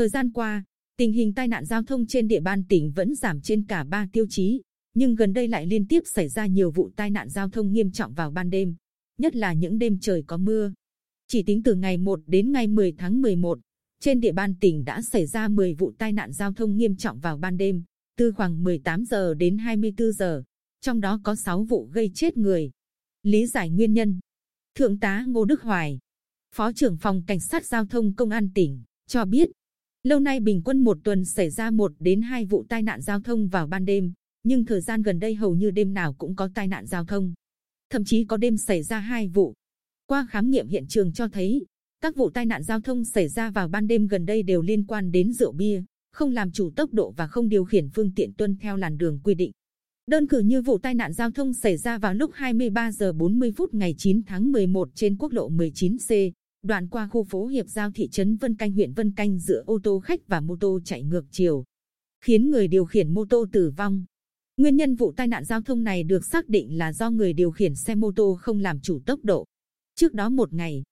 Thời gian qua, tình hình tai nạn giao thông trên địa bàn tỉnh vẫn giảm trên cả ba tiêu chí, nhưng gần đây lại liên tiếp xảy ra nhiều vụ tai nạn giao thông nghiêm trọng vào ban đêm, nhất là những đêm trời có mưa. Chỉ tính từ ngày 1 đến ngày 10 tháng 11, trên địa bàn tỉnh đã xảy ra 10 vụ tai nạn giao thông nghiêm trọng vào ban đêm, từ khoảng 18 giờ đến 24 giờ, trong đó có 6 vụ gây chết người. Lý giải nguyên nhân. Thượng tá Ngô Đức Hoài, Phó trưởng phòng Cảnh sát Giao thông Công an tỉnh, cho biết, lâu nay bình quân một tuần xảy ra một đến hai vụ tai nạn giao thông vào ban đêm, nhưng thời gian gần đây hầu như đêm nào cũng có tai nạn giao thông. Thậm chí có đêm xảy ra hai vụ. Qua khám nghiệm hiện trường cho thấy, các vụ tai nạn giao thông xảy ra vào ban đêm gần đây đều liên quan đến rượu bia, không làm chủ tốc độ và không điều khiển phương tiện tuân theo làn đường quy định. Đơn cử như vụ tai nạn giao thông xảy ra vào lúc 23 giờ 40 phút ngày 9 tháng 11 trên quốc lộ 19C, đoạn qua khu phố Hiệp Giao thị trấn Vân Canh huyện Vân Canh giữa ô tô khách và mô tô chạy ngược chiều, khiến người điều khiển mô tô tử vong. Nguyên nhân vụ tai nạn giao thông này được xác định là do người điều khiển xe mô tô không làm chủ tốc độ. Trước đó một ngày,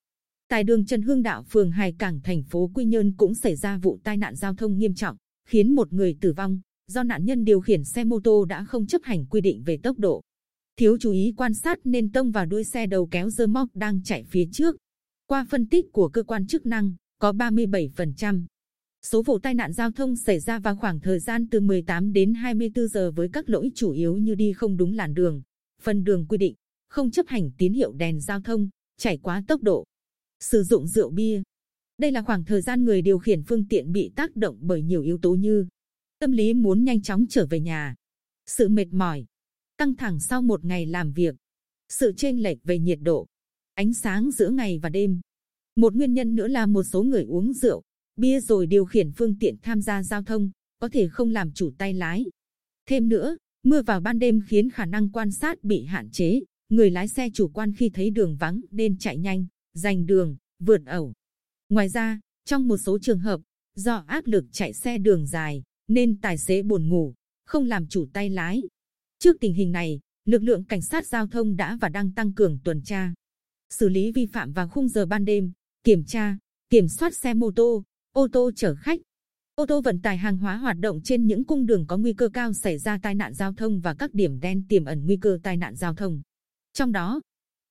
tại đường Trần Hương Đạo phường Hải Cảng thành phố Quy Nhơn cũng xảy ra vụ tai nạn giao thông nghiêm trọng, khiến một người tử vong do nạn nhân điều khiển xe mô tô đã không chấp hành quy định về tốc độ. Thiếu chú ý quan sát nên tông vào đuôi xe đầu kéo dơ móc đang chạy phía trước. Qua phân tích của cơ quan chức năng, có 37%. Số vụ tai nạn giao thông xảy ra vào khoảng thời gian từ 18 đến 24 giờ với các lỗi chủ yếu như đi không đúng làn đường, phân đường quy định, không chấp hành tín hiệu đèn giao thông, chạy quá tốc độ, sử dụng rượu bia. Đây là khoảng thời gian người điều khiển phương tiện bị tác động bởi nhiều yếu tố như tâm lý muốn nhanh chóng trở về nhà, sự mệt mỏi, căng thẳng sau một ngày làm việc, sự chênh lệch về nhiệt độ, ánh sáng giữa ngày và đêm. Một nguyên nhân nữa là một số người uống rượu, bia rồi điều khiển phương tiện tham gia giao thông, có thể không làm chủ tay lái. Thêm nữa, mưa vào ban đêm khiến khả năng quan sát bị hạn chế, người lái xe chủ quan khi thấy đường vắng nên chạy nhanh, giành đường, vượt ẩu. Ngoài ra, trong một số trường hợp, do áp lực chạy xe đường dài, nên tài xế buồn ngủ, không làm chủ tay lái. Trước tình hình này, lực lượng cảnh sát giao thông đã và đang tăng cường tuần tra, xử lý vi phạm vào khung giờ ban đêm, kiểm tra, kiểm soát xe mô tô, ô tô chở khách, ô tô vận tải hàng hóa hoạt động trên những cung đường có nguy cơ cao xảy ra tai nạn giao thông và các điểm đen tiềm ẩn nguy cơ tai nạn giao thông. Trong đó,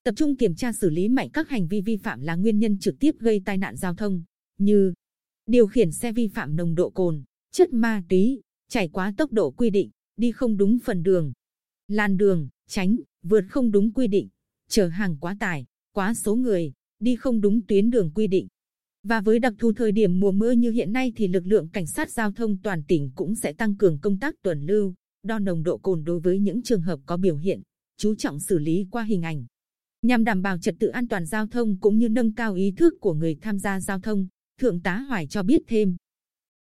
tập trung kiểm tra xử lý mạnh các hành vi vi phạm là nguyên nhân trực tiếp gây tai nạn giao thông, như điều khiển xe vi phạm nồng độ cồn, chất ma túy, chạy quá tốc độ quy định, đi không đúng phần đường, làn đường, tránh, vượt không đúng quy định, chở hàng quá tải, quá số người, đi không đúng tuyến đường quy định. Và với đặc thù thời điểm mùa mưa như hiện nay thì lực lượng cảnh sát giao thông toàn tỉnh cũng sẽ tăng cường công tác tuần lưu, đo nồng độ cồn đối với những trường hợp có biểu hiện, chú trọng xử lý qua hình ảnh. Nhằm đảm bảo trật tự an toàn giao thông cũng như nâng cao ý thức của người tham gia giao thông, Thượng tá Hoài cho biết thêm.